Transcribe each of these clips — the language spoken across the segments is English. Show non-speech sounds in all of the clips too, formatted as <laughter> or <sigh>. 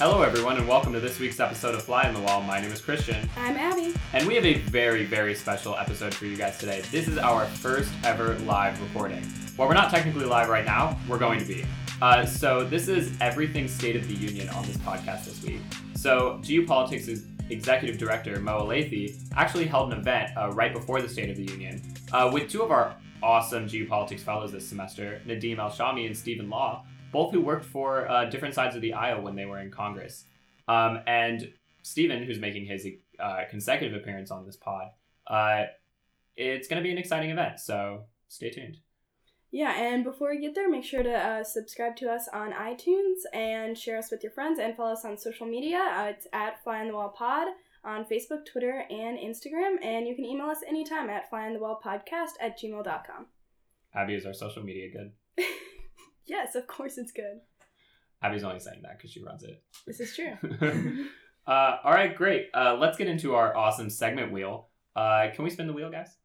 Hello, everyone, and welcome to this week's episode of Fly on the Wall. My name is Christian, I'm Abby. and we have a very, very special episode for you guys today. This is our first ever live recording. While we're not technically live right now, we're going to be. Uh, so, this is everything State of the Union on this podcast this week. So, GU Politics' executive director, Mo Elleithee, actually held an event uh, right before the State of the Union uh, with two of our awesome GU Politics fellows this semester, Nadeam Elshami and Steven Law, both who worked for uh, different sides of the aisle when they were in Congress. Um, and Steven, who's making his uh, consecutive appearance on this pod, uh, it's going to be an exciting event. So stay tuned. Yeah, and before we get there, make sure to uh, subscribe to us on iTunes and share us with your friends and follow us on social media. Uh, it's at Fly on the Wall Pod on Facebook, Twitter, and Instagram. And you can email us anytime at flyonthewallpodcast at gmail.com. Abby, is our social media good? <laughs> Yes, of course it's good. Abby's only saying that because she runs it. This is true. <laughs> uh, all right, great. Uh, let's get into our awesome segment wheel. Uh, can we spin the wheel, guys?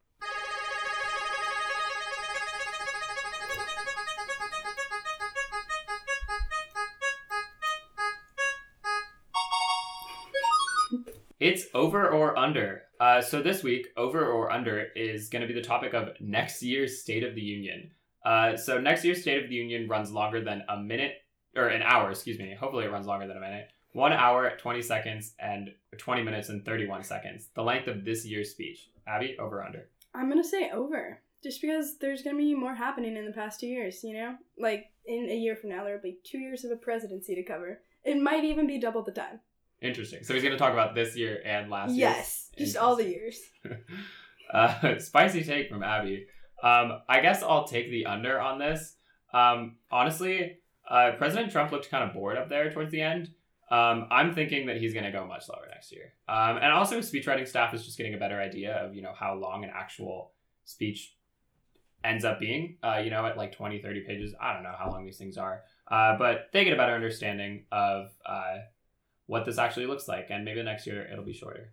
It's over or under. Uh, so this week, over or under is going to be the topic of next year's State of the Union. Uh, so next year's State of the Union runs longer than a minute or an hour. Excuse me. Hopefully, it runs longer than a minute. One hour, twenty seconds, and twenty minutes and thirty-one seconds. The length of this year's speech. Abby, over or under. I'm going to say over. Just because there's going to be more happening in the past two years, you know? Like, in a year from now, there'll be two years of a presidency to cover. It might even be double the time. Interesting. So he's going to talk about this year and last year. Yes, just all the years. <laughs> uh, spicy take from Abby. Um, I guess I'll take the under on this. Um, honestly, uh, President Trump looked kind of bored up there towards the end. Um, I'm thinking that he's going to go much lower next year. Um, and also, speechwriting staff is just getting a better idea of you know how long an actual speech ends up being. Uh, you know, at like 20, 30 pages. I don't know how long these things are, uh, but they get a better understanding of uh, what this actually looks like, and maybe next year it'll be shorter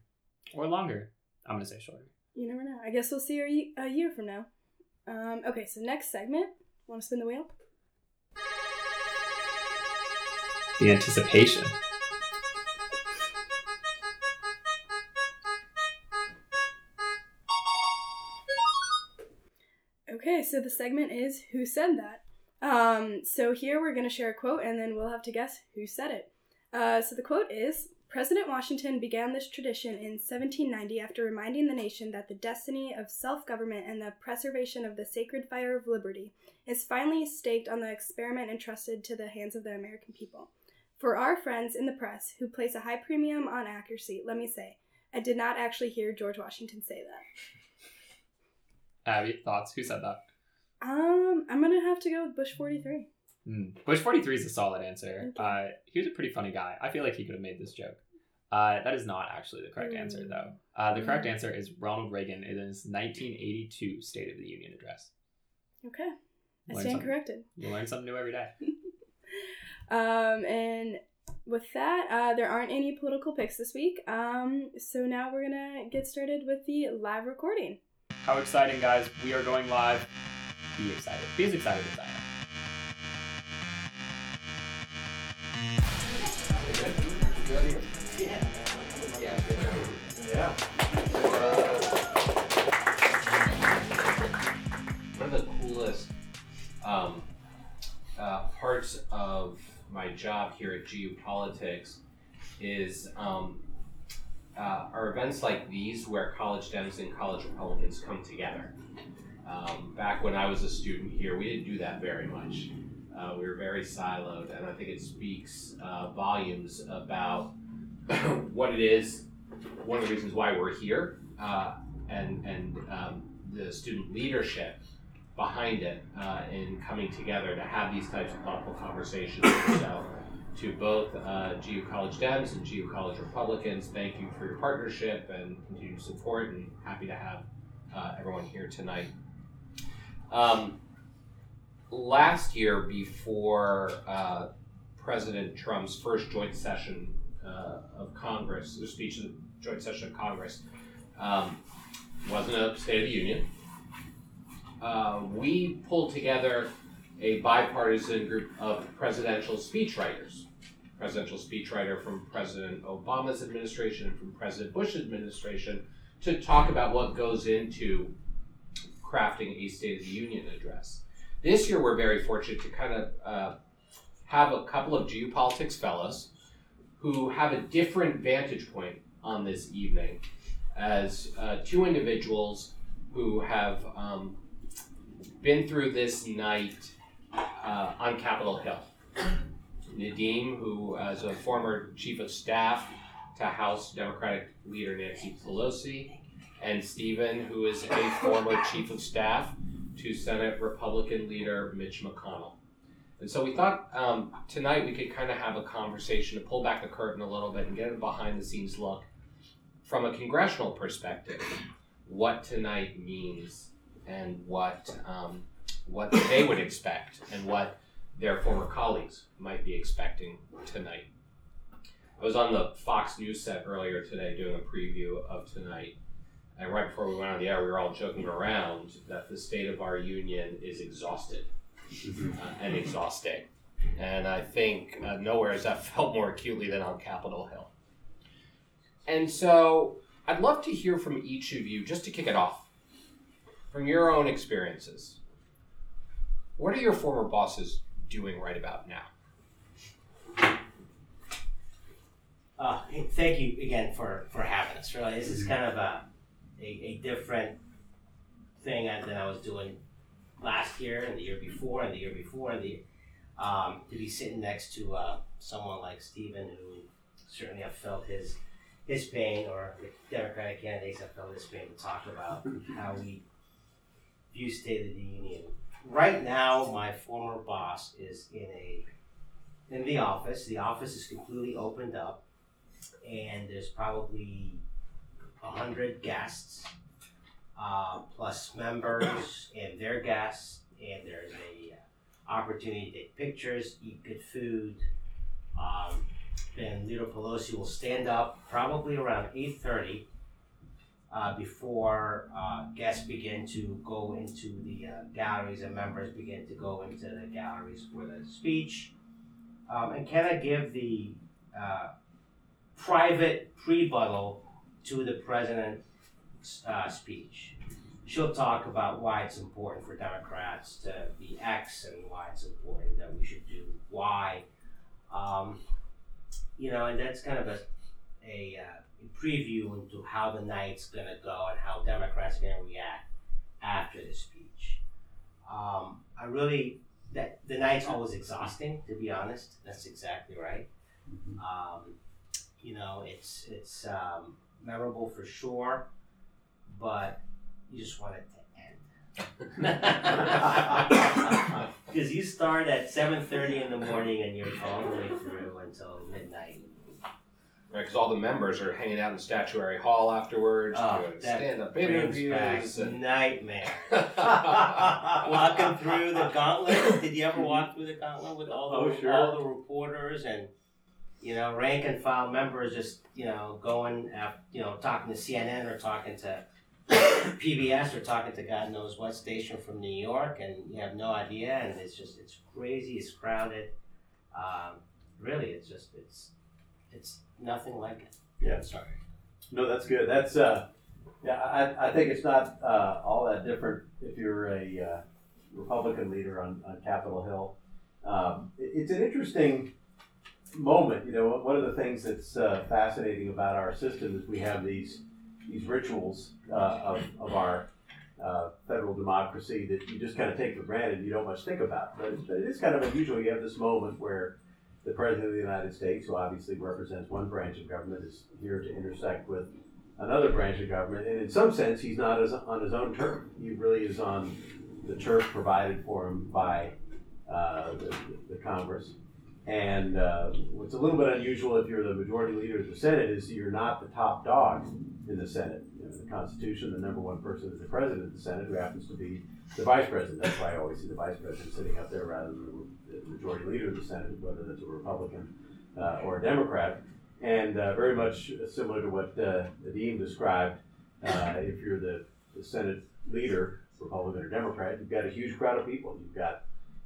or longer. I'm going to say shorter. You never know. I guess we'll see a year from now. Um, okay, so next segment. Want to spin the wheel? The anticipation. Okay, so the segment is Who Said That? Um, so here we're going to share a quote and then we'll have to guess who said it. Uh, so the quote is President Washington began this tradition in 1790 after reminding the nation that the destiny of self government and the preservation of the sacred fire of liberty is finally staked on the experiment entrusted to the hands of the American people. For our friends in the press who place a high premium on accuracy, let me say, I did not actually hear George Washington say that. <laughs> Abby, thoughts? Who said that? Um, I'm gonna have to go with Bush 43. Mm. Bush 43 is a solid answer. Uh, he was a pretty funny guy. I feel like he could have made this joke. Uh, that is not actually the correct answer, Mm. though. Uh, the correct Mm. answer is Ronald Reagan in his 1982 State of the Union address. Okay, I Learn stand something. corrected. You learn something new every day. <laughs> Um, and with that, uh, there aren't any political picks this week. Um, so now we're gonna get started with the live recording. How exciting, guys! We are going live. Be excited. Be as excited as I am. One of the coolest um, uh, parts of my job here at GU Politics is um, uh, are events like these where college Dems and college Republicans come together. Um, back when I was a student here, we didn't do that very much. Uh, we were very siloed, and I think it speaks uh, volumes about <coughs> what it is. One of the reasons why we're here, uh, and and um, the student leadership behind it uh, in coming together to have these types of thoughtful conversations. <coughs> so, to both uh, GU College Dems and GU College Republicans, thank you for your partnership and continued support, and happy to have uh, everyone here tonight. Um, last year, before uh, President Trump's first joint session uh, of Congress, the speech joint session of Congress, um, wasn't a State of the Union. Uh, we pulled together a bipartisan group of presidential speechwriters. presidential speechwriter from President Obama's administration and from President Bush's administration to talk about what goes into crafting a State of the Union address. This year, we're very fortunate to kind of uh, have a couple of GU Politics fellows who have a different vantage point on this evening as uh, two individuals who have um, been through this night uh, on Capitol Hill. Nadeam, who is a former chief of staff to House Democratic leader Nancy Pelosi, and Steven, who is a former chief of staff to Senate Republican leader Mitch McConnell. And so we thought um, tonight we could kind of have a conversation to pull back the curtain a little bit and get a behind the scenes look from a congressional perspective what tonight means and what um, what they would expect and what their former colleagues might be expecting tonight. I was on the Fox News set earlier today doing a preview of tonight, and right before we went on the air, we were all joking around that the state of our union is exhausted uh, and exhausting. And I think uh, nowhere has that <laughs> felt more acutely than on Capitol Hill. And so I'd love to hear from each of you, just to kick it off, from your own experiences. What are your former bosses doing right about now? Uh, thank you again for, for having us. Really, this is kind of a, a, a different thing than I was doing last year and the year before and the year before and the um, to be sitting next to uh, someone like Steven who certainly have felt his his pain or the Democratic candidates have felt his pain to talk about how we view State of the Union. Right now, my former boss is in a in the office. The office is completely opened up, and there's probably hundred guests, uh, plus members and their guests, and there's a uh, opportunity to take pictures, eat good food. Um, then Leader Pelosi will stand up probably around eight thirty. Uh, before uh, guests begin to go into the uh, galleries and members begin to go into the galleries for the speech, um, and can I give the uh, private rebuttal to the president's uh, speech? She'll talk about why it's important for Democrats to be X and why it's important that we should do Y. Um, you know, and that's kind of a a, uh, preview into how the night's going to go and how Democrats are going to react after the speech. Um, I really that the night's always exhausting, to be honest. That's exactly right. Um, you know, it's it's um, memorable for sure, but you just want to. Because you start at seven thirty in the morning and you're all the way through until midnight. Right, because all the members are hanging out in Statuary Hall afterwards, Oh, doing that stand-up Brings back interviews, and nightmare. <laughs> Walking through the gauntlet. <laughs> Did you ever walk through the gauntlet with all the Oh, sure. all the reporters and you know rank and file members just you know going af you know talking to CNN or talking to <coughs> PBS or talking to God knows what station from New York and you have no idea and it's just it's crazy it's crowded um, really it's just it's it's nothing like it Yeah. Sorry No, that's good. That's uh, yeah. I, I think it's not uh, all that different if you're a uh, Republican leader on, on Capitol Hill. Um, it- it's an interesting moment. You know, one of the things that's uh, fascinating about our system is we have these these rituals uh, of, of our uh, federal democracy that you just kind of take for granted. You don't much think about, but but it is kind of unusual. You have this moment where the president of the United States, who obviously represents one branch of government, is here to intersect with another branch of government, and in some sense, he's not as, on his own turf. He really is on the turf provided for him by uh, the, the Congress. And uh, what's a little bit unusual if you're the majority leader of the Senate is you're not the top dog in the Senate. You know, the Constitution, the number one person is the president of the Senate, who happens to be the vice president. That's why I always see the vice president sitting up there rather than the majority leader of the Senate, whether that's a Republican uh, or a Democrat. And uh, very much similar to what uh, described, uh, if you're the, the Senate leader, Republican or Democrat, you've got a huge crowd of people. You've got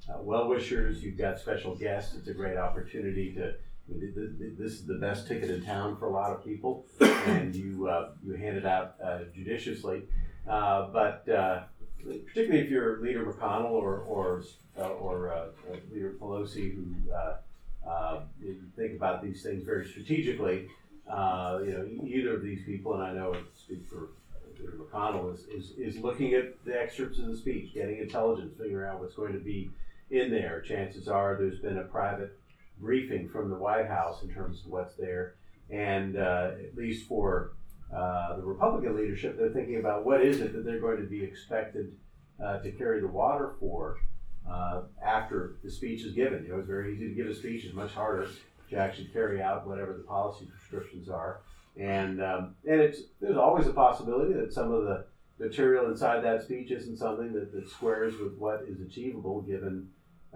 uh, well wishers, you've got special guests. It's a great opportunity to This is the best ticket in town for a lot of people, <coughs> and you uh, you hand it out uh, judiciously. Uh, but uh, particularly if you're Leader McConnell or or uh, or uh, Leader Pelosi, who uh, uh, you think about these things very strategically. Uh, you know, either of these people, and I know I speak for Leader McConnell, is, is, is looking at the excerpts of the speech, getting intelligence, figuring out what's going to be in there. Chances are there's been a private briefing from the White House in terms of what's there, and uh, at least for uh, the Republican leadership, they're thinking about what is it that they're going to be expected uh, to carry the water for uh, after the speech is given. You know, it's very easy to give a speech; it's much harder to actually carry out whatever the policy prescriptions are. And um, and it's there's always a possibility that some of the material inside that speech isn't something that, that squares with what is achievable given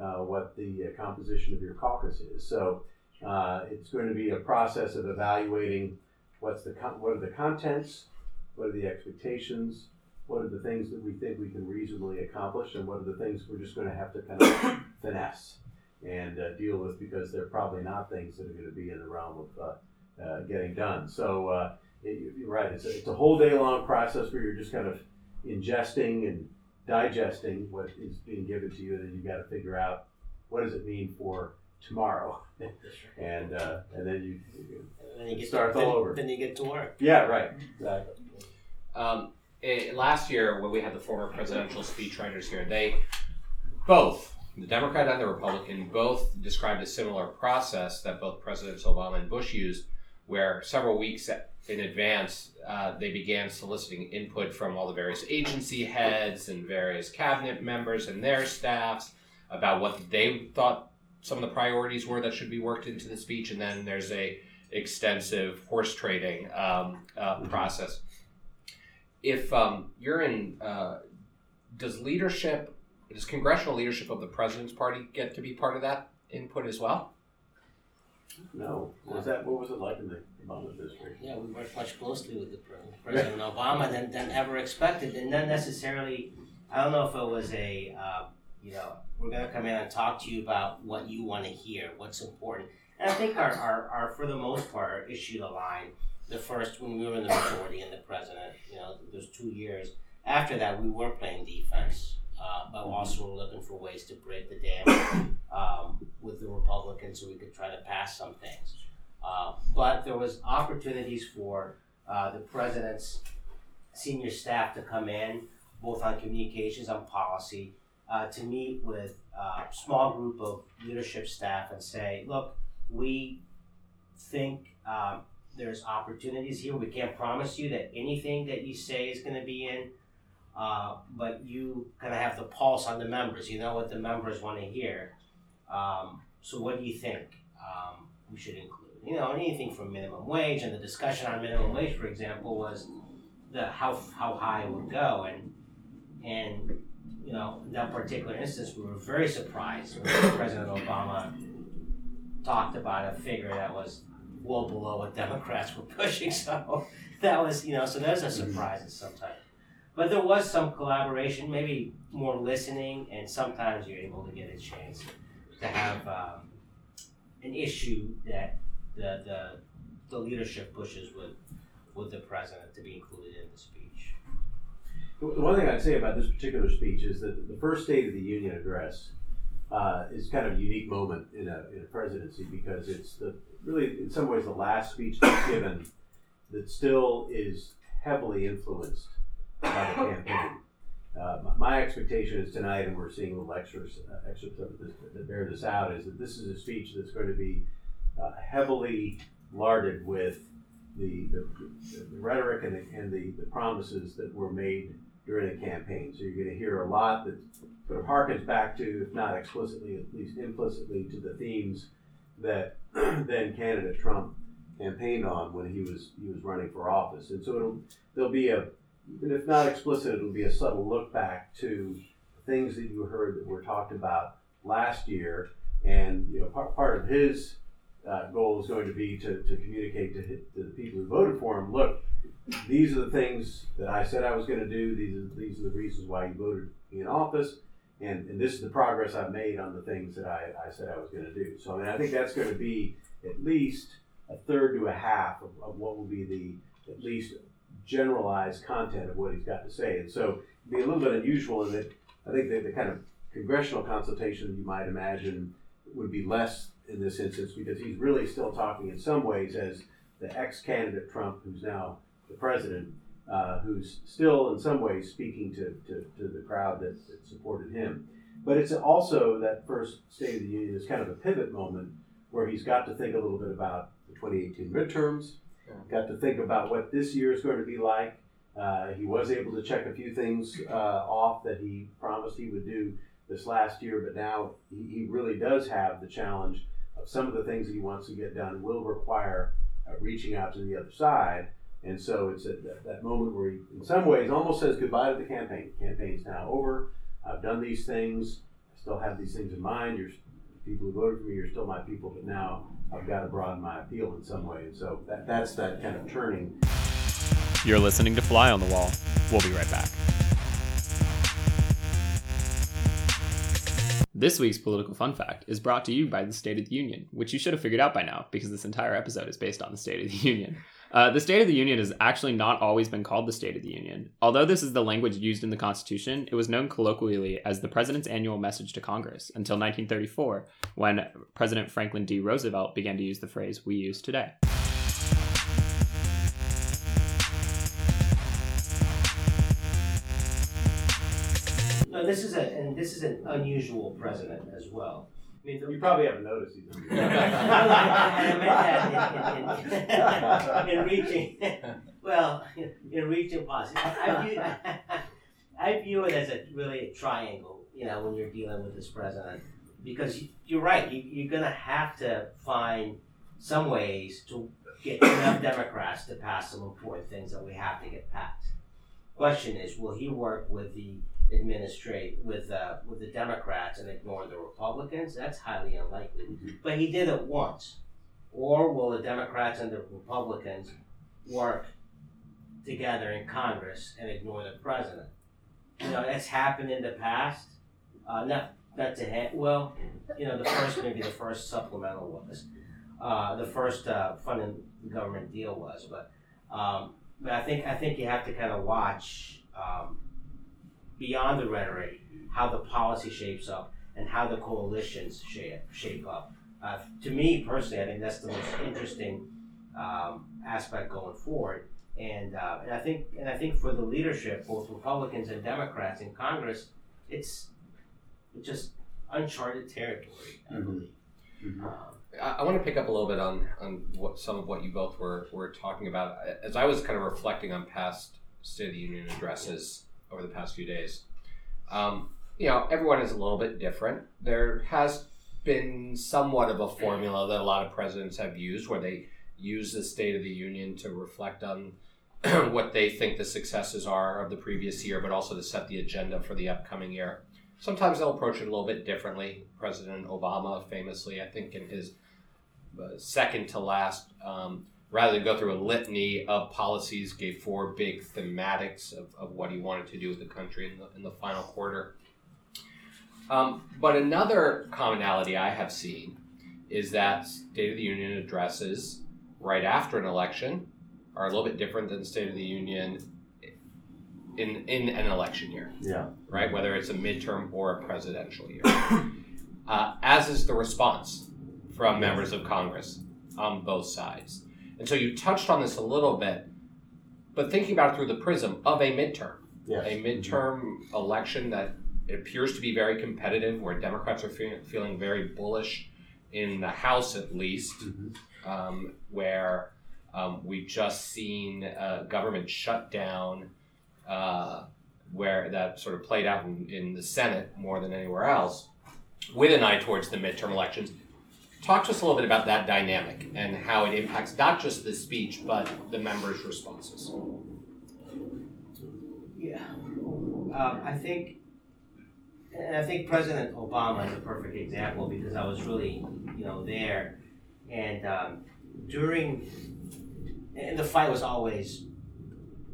uh, what the uh, composition of your caucus is. So uh, it's going to be a process of evaluating what's the con- what are the contents, what are the expectations, what are the things that we think we can reasonably accomplish, and what are the things we're just going to have to kind of <coughs> finesse and deal with because they're probably not things that are going to be in the realm of getting done. So it, you're right; it's a, it's a whole day long process where you're just kind of ingesting and digesting what is being given to you, and then you got to figure out what does it mean for tomorrow, <laughs> and uh, and then you, you And then you get Starts then, all over. Then you get to work. yeah right exactly. Um, eh, last year, when we had the former presidential speechwriters here, they both, the Democrat and the Republican, both described a similar process that both Presidents Obama and Bush used, where several weeks in advance uh, they began soliciting input from all the various agency heads and various cabinet members and their staffs about what they thought some of the priorities were that should be worked into the speech, and then there's a extensive horse trading um, uh, process. If um, you're in, uh, does leadership, does congressional leadership of the president's party get to be part of that input as well? No, was that what was it like in the Obama district? Yeah, we worked much closely with the pre- President Obama than, than ever expected, and not necessarily. I don't know if it was a, uh, you know, we're going to come in and talk to you about what you want to hear, what's important. And I think our, our, our for the most part, issued a line. The first when we were in the majority and the president, you know, those two years. After that, we were playing defense, uh, but also looking for ways to break the dam um, with the Republicans, so we could try to pass some things. Uh, but there was opportunities for uh, the president's senior staff to come in, both on communications, on policy, uh, to meet with a small group of leadership staff and say, look, we think um, there's opportunities here. We can't promise you that anything that you say is going to be in, uh, but you kind of have the pulse on the members. You know what the members want to hear. Um, so what do you think um, we should include? You know, anything from minimum wage and the discussion on minimum wage, for example, was the how how high it would go, and and you know in that particular instance, we were very surprised when <laughs> President Obama talked about a figure that was well below what Democrats were <laughs> pushing. So that was you know so there's a surprise sometimes. But there was some collaboration, maybe more listening, and sometimes you're able to get a chance to have um, an issue that the, the the leadership pushes with with the president to be included in the speech. The one thing I'd say about this particular speech is that the first State of the Union address uh, is kind of a unique moment in a, in a presidency because it's the really, in some ways, the last speech that's given that still is heavily influenced by the campaign. Uh, my, expectation is tonight, and we're seeing little extras, uh, excerpts of this that bear this out, is that this is a speech that's going to be uh, heavily larded with the, the, the rhetoric and, the, and the, the promises that were made during the campaign. So you're going to hear a lot that sort of harkens back to, if not explicitly, at least implicitly, to the themes that <clears throat> then candidate Trump campaigned on when he was he was running for office. And so there'll be a if not explicit, it'll be a subtle look back to things that you heard that were talked about last year. And you know, part, part of his uh, goal is going to be to, to communicate to, to the people who voted for him. Look, these are the things that I said I was going to do. These are these are the reasons why you voted in office. and, and this is the progress I've made on the things that I, I said I was going to do. So I mean, I think that's going to be at least a third to a half of, of what will be the at least generalized content of what he's got to say. And so it'd be a little bit unusual in that I think the, the kind of congressional consultation you might imagine would be less in this instance because he's really still talking in some ways as the ex-candidate Trump, who's now the president, uh, who's still in some ways speaking to, to, to the crowd that, that, supported him. But it's also that first State of the Union is kind of a pivot moment where he's got to think a little bit about the 2018 midterms. Got to think about what this year is going to be like. Uh, he was able to check a few things uh, off that he promised he would do this last year, but now he, he really does have the challenge of some of the things that he wants to get done will require uh, reaching out to the other side. And so it's at that, that, moment where he, in some ways, almost says goodbye to the campaign. The campaign's now over. I've done these things. I still have these things in mind. You're people who voted for me. You're still my people, but now I've got to broaden my appeal in some way. So that, that's that kind of turning. You're listening to Fly on the Wall. We'll be right back. This week's political fun fact is brought to you by the State of the Union, which you should have figured out by now because this entire episode is based on the State of the Union. <laughs> Uh, the State of the Union has actually not always been called the State of the Union. Although this is the language used in the Constitution, it was known colloquially as the President's annual message to Congress until 1934, when President Franklin D. Roosevelt began to use the phrase we use today. No, this is a and this is an unusual president as well. I mean, you probably haven't noticed he's. <laughs> I meant that in, in, in, in reaching, <laughs> well, in reaching policy. I view, <laughs> I view it as a really a triangle. You know, when you're dealing with this president, because you're right, you, you're going to have to find some ways to get enough Democrats to pass some important things that we have to get passed. Question is, will he work with the administrate with uh, with the Democrats and ignore the Republicans? That's highly unlikely. Mm-hmm. But he did it once. Or will the Democrats and the Republicans work together in Congress and ignore the president? You know, that's happened in the past. Uh, not not to head. Well, you know, the first maybe the first supplemental was, uh, the first uh, funding government deal was, but um, but I think I think you have to kind of watch. Um, beyond the rhetoric, how the policy shapes up and how the coalitions shape, shape up. Uh, to me personally, I think that's the most interesting um, aspect going forward. And, uh, and I think and I think for the leadership, both Republicans and Democrats in Congress, it's just uncharted territory, I mm-hmm. believe. Mm-hmm. Um, I, I want to pick up a little bit on on what some of what you both were were talking about. As I was kind of reflecting on past State of the Union addresses, over the past few days. Um, you know, everyone is a little bit different. There has been somewhat of a formula that a lot of presidents have used where they use the State of the Union to reflect on <clears throat> what they think the successes are of the previous year, but also to set the agenda for the upcoming year. Sometimes they'll approach it a little bit differently. President Obama, famously, I think in his uh, second to last um, rather than go through a litany of policies, gave four big thematics of, of what he wanted to do with the country in the, in the final quarter. Um, but another commonality I have seen is that State of the Union addresses right after an election are a little bit different than State of the Union in, in an election year. Yeah. Right? Whether it's a midterm or a presidential year. <coughs> uh, as is the response from members of Congress on both sides. And so you touched on this a little bit, but thinking about it through the prism of a midterm, yes. a midterm election that it appears to be very competitive, where Democrats are feeling, feeling very bullish in the House at least, mm-hmm. um, where um, we've just seen a government shutdown uh, where that sort of played out in, in the Senate more than anywhere else, with an eye towards the midterm elections. Talk to us a little bit about that dynamic and how it impacts not just the speech, but the members' responses. Yeah, um, I think, and I think President Obama is a perfect example because I was really, you know, there, and um, during, and the fight was always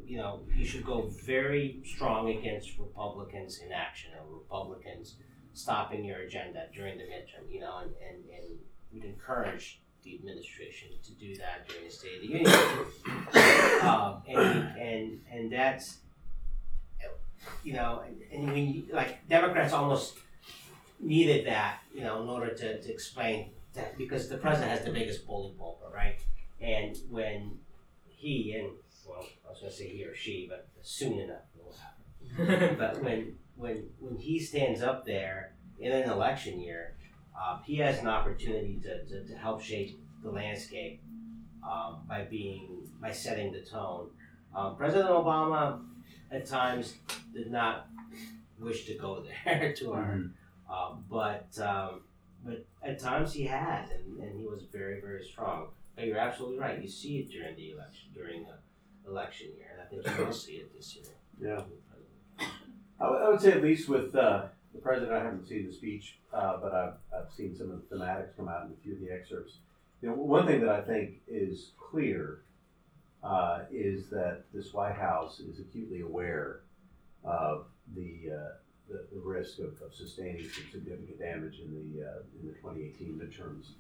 you know, you should go very strong against Republicans' inaction or Republicans stopping your agenda during the midterm, you know, and, and, and we'd encourage the administration to do that during the State of the Union. <coughs> um, and, and, and that's, you know, and, and when you, like, Democrats almost needed that, you know, in order to, to explain that, because the president has the biggest bully pulpit, right? And when he and well, I was going to say he or she, but soon enough it will happen. <laughs> but when when when he stands up there in an election year, uh, he has an opportunity to, to, to help shape the landscape um, by being by setting the tone. Um, President Obama at times did not wish to go <laughs> there to our, Mhm. uh, but um, but at times he has, and, and he was very very strong. But you're absolutely right. You see it during the election during the election year, and I think you will see it this year. Yeah. I would- would say at least with uh, the president, I haven't seen the speech, uh, but I've, I've seen some of the thematics come out in a few of the excerpts. You know, one thing that I think is clear uh, is that this White House is acutely aware of the uh, the, the risk of, of sustaining some significant damage in the uh, in the 2018 midterms.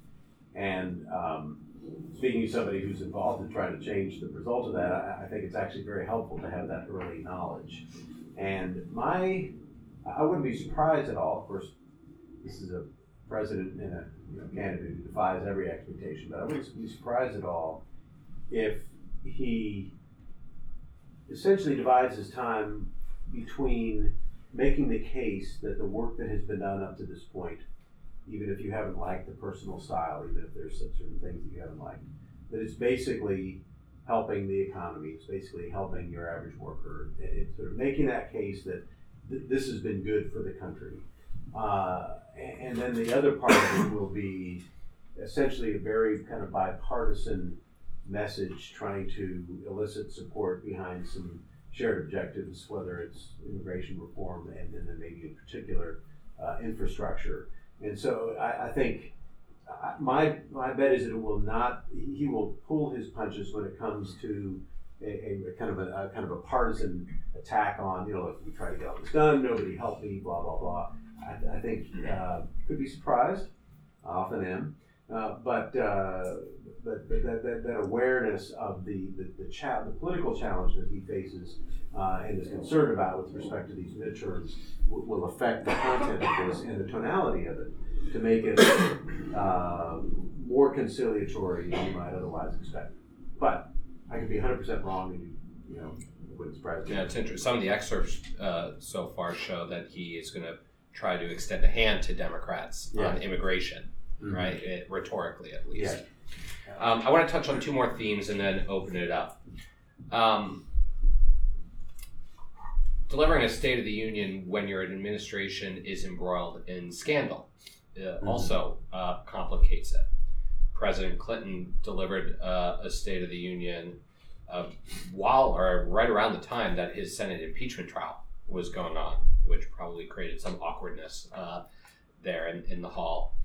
And um, speaking to somebody who's involved in trying to change the result of that, I, I think it's actually very helpful to have that early knowledge. And my, I wouldn't be surprised at all. Of course, this is a president and a you know, candidate who defies every expectation, but I wouldn't be surprised at all if he essentially divides his time between making the case that the work that has been done up to this point, even if you haven't liked the personal style, even if there's certain things that you haven't liked, that it's basically helping the economy. It's basically helping your average worker. It- It's sort of making that case that th- this has been good for the country. Uh, and, and then the other part of it will be essentially a very kind of bipartisan message trying to elicit support behind some shared objectives, whether it's immigration reform and then maybe in particular uh, infrastructure. And so I, I think I- my my bet is that it will not. He will pull his punches when it comes to a, a, kind of a, a kind of a partisan attack on you know look we try to get all this done nobody helped me blah blah blah. I, I think uh, could be surprised. I often am, uh, but, uh, but but that, that, that awareness of the the the, cha- the political challenge that he faces uh, and is concerned about with respect to these midterms will, will affect the content of this and the tonality of it to make it uh, more conciliatory than you might otherwise expect. But I could be 100% wrong, and you, you know, it wouldn't surprise me. Yeah, it's interesting. Some of the excerpts uh, so far show that he is going to try to extend a hand to Democrats on Yeah. immigration, Mhm. right? It, rhetorically, at least. Yeah. Um, I want to touch on two more themes and then open it up. Um, delivering a State of the Union when your administration is embroiled in scandal uh, also uh, complicates it. President Clinton delivered uh, a State of the Union uh, while or right around the time that his Senate impeachment trial was going on, which probably created some awkwardness uh, there in, in the hall.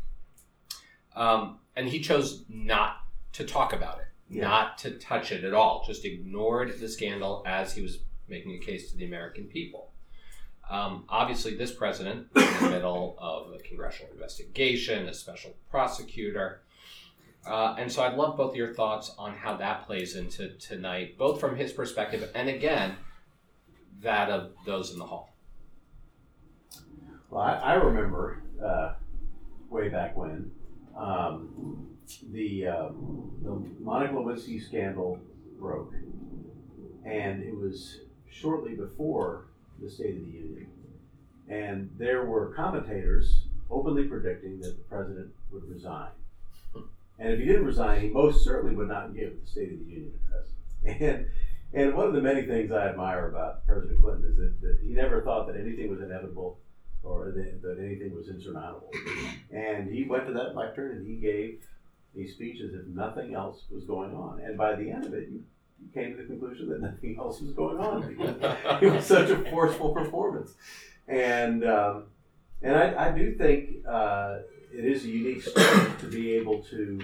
Um, and he chose not to talk about it, Yeah. not to touch it at all, just ignored the scandal as he was making a case to the American people. Um, obviously, this president in the middle of a congressional investigation, a special prosecutor. Uh, and so I'd love both of your thoughts on how that plays into tonight, both from his perspective and again, that of those in the hall. Well, I, I remember uh, way back when um, the um, the Monica Lewinsky scandal broke, and it was shortly before the State of the Union, and there were commentators openly predicting that the president would resign, and if he didn't resign, he most certainly would not give the State of the Union address, <laughs> and. And one of the many things I admire about President Clinton is that, that he never thought that anything was inevitable or that, that anything was insurmountable. And he went to that lectern and he gave a speech as if nothing else was going on. And by the end of it, you, you came to the conclusion that nothing else was going on <laughs> it was such a forceful performance. And um, and I, I do think uh, it is a unique strength to be able to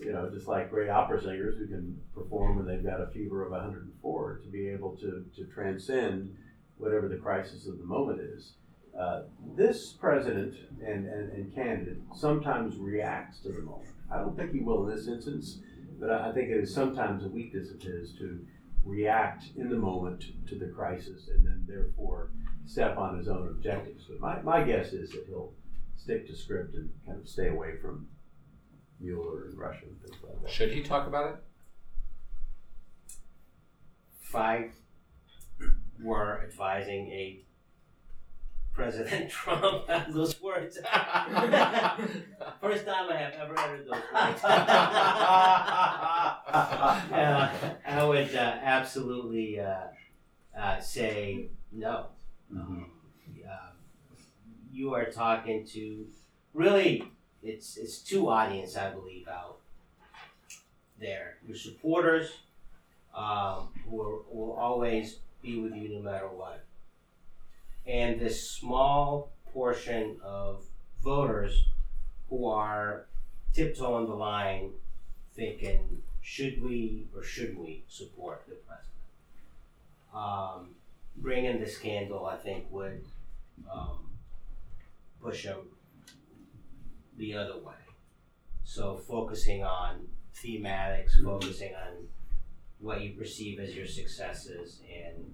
you know, just like great opera singers who can perform when they've got a fever of 104, to be able to, to transcend whatever the crisis of the moment is. Uh, this president and, and, and candidate sometimes reacts to the moment. I don't think he will in this instance, but I, I think it is sometimes a weakness of his to react in the moment to the crisis and then therefore step on his own objectives. But my, my guess is that he'll stick to script and kind of stay away from Mueller and Russia and things like that. Should he talk about it? If I were advising a President <laughs> Trump those words. <laughs> First time I have ever uttered those words. <laughs> uh, I would uh, absolutely uh, uh, say no. Mhm. You are talking to really it's it's two audience I believe out there. Your supporters um, who are, will always be with you no matter what, and this small portion of voters who are tiptoeing the line, thinking should we or shouldn't we support the president. Um, bringing the scandal, I think, would um, push them the other way. So focusing on thematics, focusing on what you perceive as your successes, and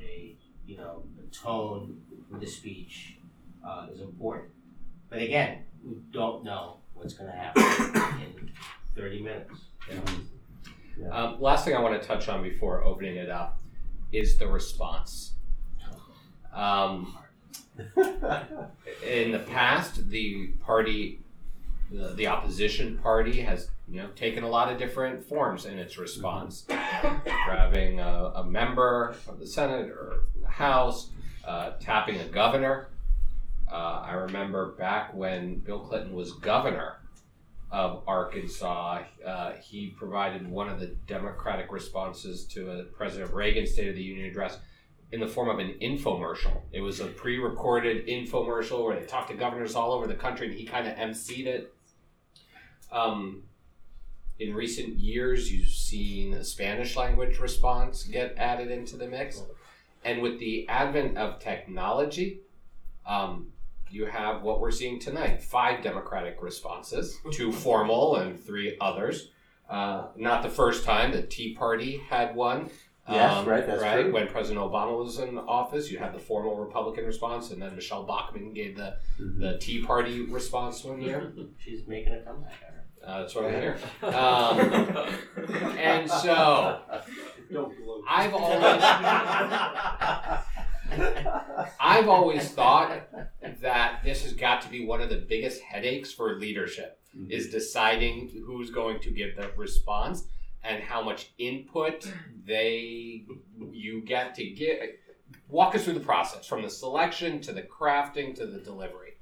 a you know a tone of the speech uh, is important. But again, we don't know what's going to happen in thirty minutes. Um, last thing I want to touch on before opening it up is the response. Um, in the past, the party, the, the opposition party, has you know taken a lot of different forms in its response, grabbing a, a member of the Senate or the House, uh, tapping a governor. Uh, I remember back when Bill Clinton was governor of Arkansas, uh, he provided one of the Democratic responses to a President Reagan State of the Union address in the form of an infomercial. It was a pre-recorded infomercial where they talked to governors all over the country, and he kind of emceed it. Um, in recent years, you've seen a Spanish language response get added into the mix, and with the advent of technology, um, you have what we're seeing tonight: five Democratic responses, two <laughs> formal and three others. Uh, not the first time the Tea Party had one. Yes, right, that's right. true. When President Obama was in office, you had the formal Republican response, and then Michele Bachmann gave the, Mhm. the Tea Party response one year. <laughs> She's making a comeback. I heard. Uh, that's what I hear. Um, <laughs> and so I've always I've always thought that this has got to be one of the biggest headaches for leadership is deciding who's going to give the response and how much input they you get to get walk us through the process from the selection to the crafting to the delivery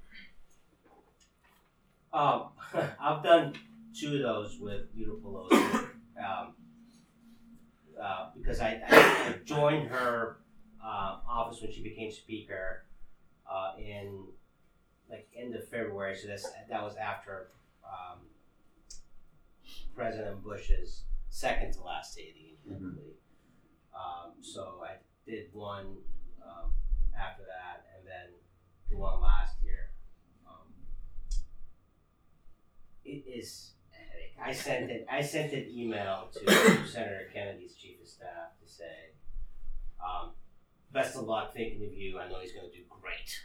Um, <laughs> I've done two of those with Pelosi um, uh, because I, I, I joined her uh, office when she became speaker uh, in like end of February. So that's that was after um, President Bush's second to last State of the Union, I believe. Um, so I did one um, after that, and then the one last year. Um, it is a headache. I sent it. I sent an email to Senator Kennedy's chief of staff to say, um, "Best of luck, thinking of you. I know he's going to do great."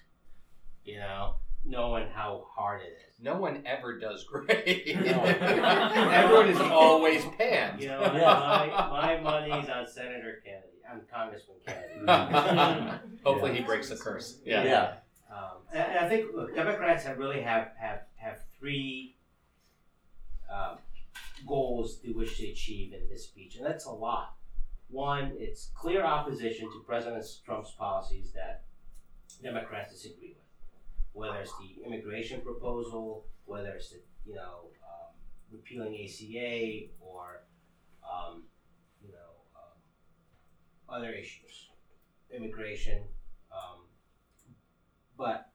You know, knowing how hard it is. no one ever does <laughs> great No. <laughs> everyone is always panned You know, Yeah. my, my money's on Senator Kennedy. on Congressman Kennedy. <laughs> hopefully he breaks the curse yeah, Yeah. Um, and, and I think look, Democrats have really have have have three um, goals they wish to achieve in this speech, and that's a lot. One, it's clear opposition to President Trump's policies that Democrats disagree with, whether it's the immigration proposal, whether it's the you know um, repealing ACA or um, you know um, other issues, immigration. Um, but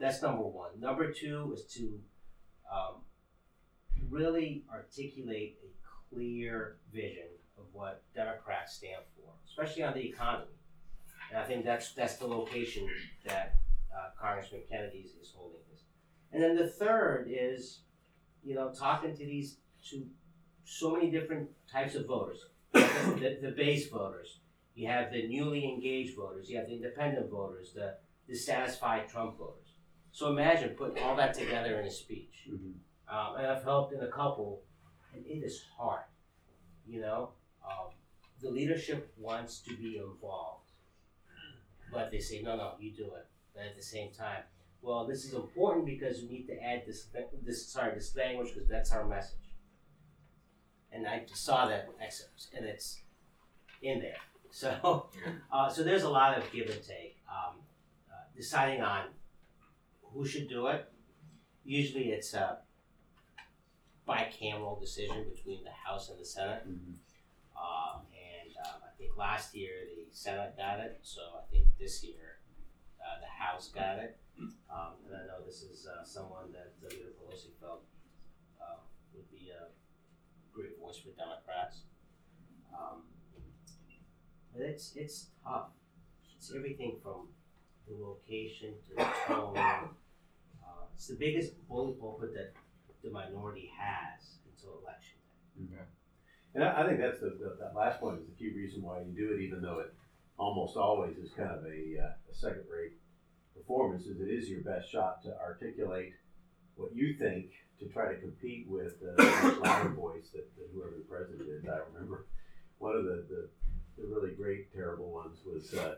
that's number one. Number two is to um, really articulate a clear vision of what Democrats stand for, especially on the economy. And I think that's that's the location that uh, Congressman Kennedy is- is holding this. And then the third is, you know, talking to these to so many different types of voters. the, the base voters, you have the newly engaged voters, you have the independent voters, the dissatisfied Trump voters. So imagine putting all that together in a speech. Mhm. Um, and I've helped in a couple, and it is hard. You know, um, the leadership wants to be involved, but they say, no, no, you do it. But at the same time, well, this is important because we need to add this, this sorry, this language because that's our message. And I saw that excerpt, and it's in there. <laughs> So, uh, so there's a lot of give and take. Um, uh, deciding on who should do it. Usually, it's a bicameral decision between the House and the Senate. Mhm. Uh, and um, I think last year the Senate got it, so I think this year uh, the House got it. Um, and I know this is uh, someone that Leader Pelosi felt uh, would be a great voice for Democrats. Um, but it's it's tough. It's everything from the location to the tone. Uh, it's the biggest bully pulpit that the minority has until election day. And I, I think that's the, the, that last point is the key reason why you do it, even though it almost always is kind of a, uh, a second rate performance, is it is your best shot to articulate what you think to try to compete with uh, the <coughs> louder voice that, that whoever the president is. I remember one of the, the, the really great, terrible ones was uh,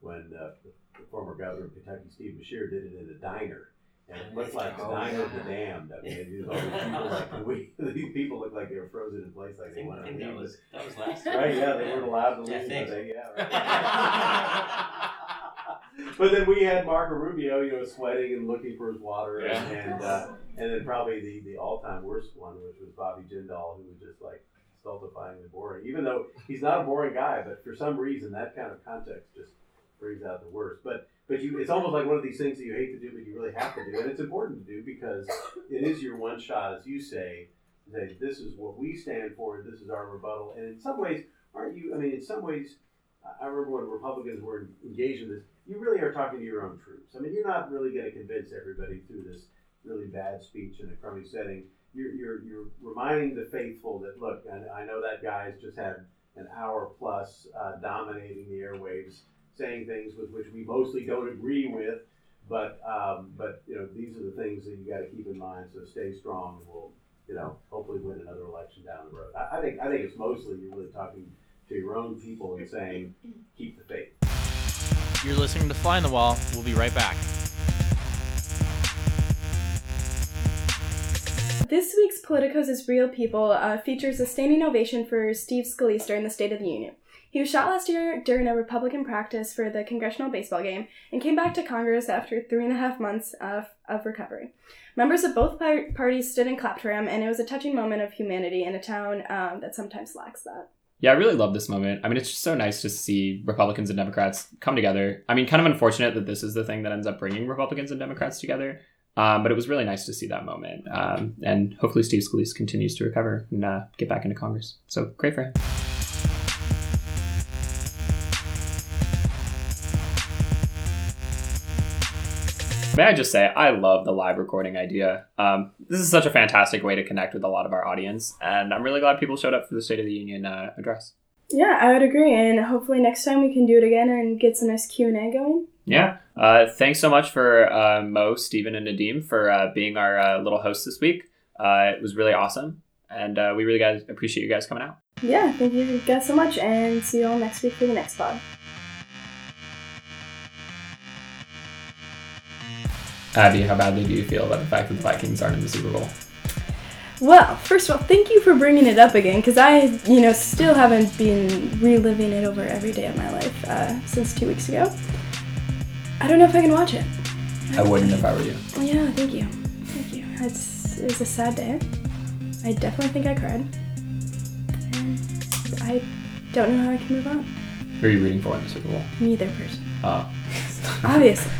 when uh, the, the former governor of Kentucky, Steve Beshear, did it in a diner. And it looked like Oh, diner of the damned. I mean, these, all these people, like, we, these people looked like they were frozen in place, like they wanted to think that leave. was that was last <laughs> year. Right, yeah, they weren't allowed to Yeah, leave. but they, yeah, right. <laughs> but then we had Marco Rubio, you know, sweating and looking for his water, Yeah. and uh, and then probably the, the all time worst one, which was Bobby Jindal, who was just like stultifyingly boring. Even though he's not a boring guy, but for some reason that kind of context just brings out the worst. But but you, it's almost like one of these things that you hate to do, but you really have to do, and it's important to do because it is your one shot, as you say. Say this is what we stand for, this is our rebuttal. And in some ways, aren't you? I mean, in some ways, I- remember when Republicans were engaged in this. You really are talking to your own troops. I mean, you're not really going to convince everybody through this really bad speech in a crummy setting. You're, you're, you're reminding the faithful that look, I, I know that guy's just had an hour plus uh, dominating the airwaves, saying things with which we mostly don't agree with, but um, but you know these are the things that you got to keep in mind. So stay strong, and we'll you know hopefully win another election down the road. I, I think I think it's mostly you're really talking to your own people and saying keep the faith. You're listening to Fly on the Wall. We'll be right back. This week's Politicos is Real People uh, features a standing ovation for Steve Scalise during the State of the Union. He was shot last year during a Republican practice for the congressional baseball game and came back to Congress after three and a half months of, of recovery. Members of both par- parties stood and clapped for him, and it was a touching moment of humanity in a town um, that sometimes lacks that. Yeah, I really love this moment. I mean, it's just so nice to see Republicans and Democrats come together. I mean, kind of unfortunate that this is the thing that ends up bringing Republicans and Democrats together. Um, but it was really nice to see that moment. Um, and hopefully Steve Scalise continues to recover and uh, get back into Congress. So great for him. May I just say, I love the live recording idea. Um, this is such a fantastic way to connect with a lot of our audience, and I'm really glad people showed up for the State of the Union uh, address. Yeah, I would agree, and hopefully next time we can do it again and get some nice Q and A going. Yeah. Uh, thanks so much for uh, Mo, Steven, and Nadeam for uh, being our uh, little host this week. Uh, it was really awesome, and uh, we really guys appreciate you guys coming out. Yeah, thank you guys so much, and see you all next week for the next pod. Abby, how badly do you feel about the fact that the Vikings aren't in the Super Bowl? Well, first of all, thank you for bringing it up again, because I, you know, still haven't been reliving it over every day of my life uh, since two weeks ago. I don't know if I can watch it. I wouldn't if I were you. Yeah, thank you. Thank you. It's, it was a sad day. I definitely think I cried. And I don't know how I can move on. Who are you rooting for in the Super Bowl? Neither person. Oh. Obviously.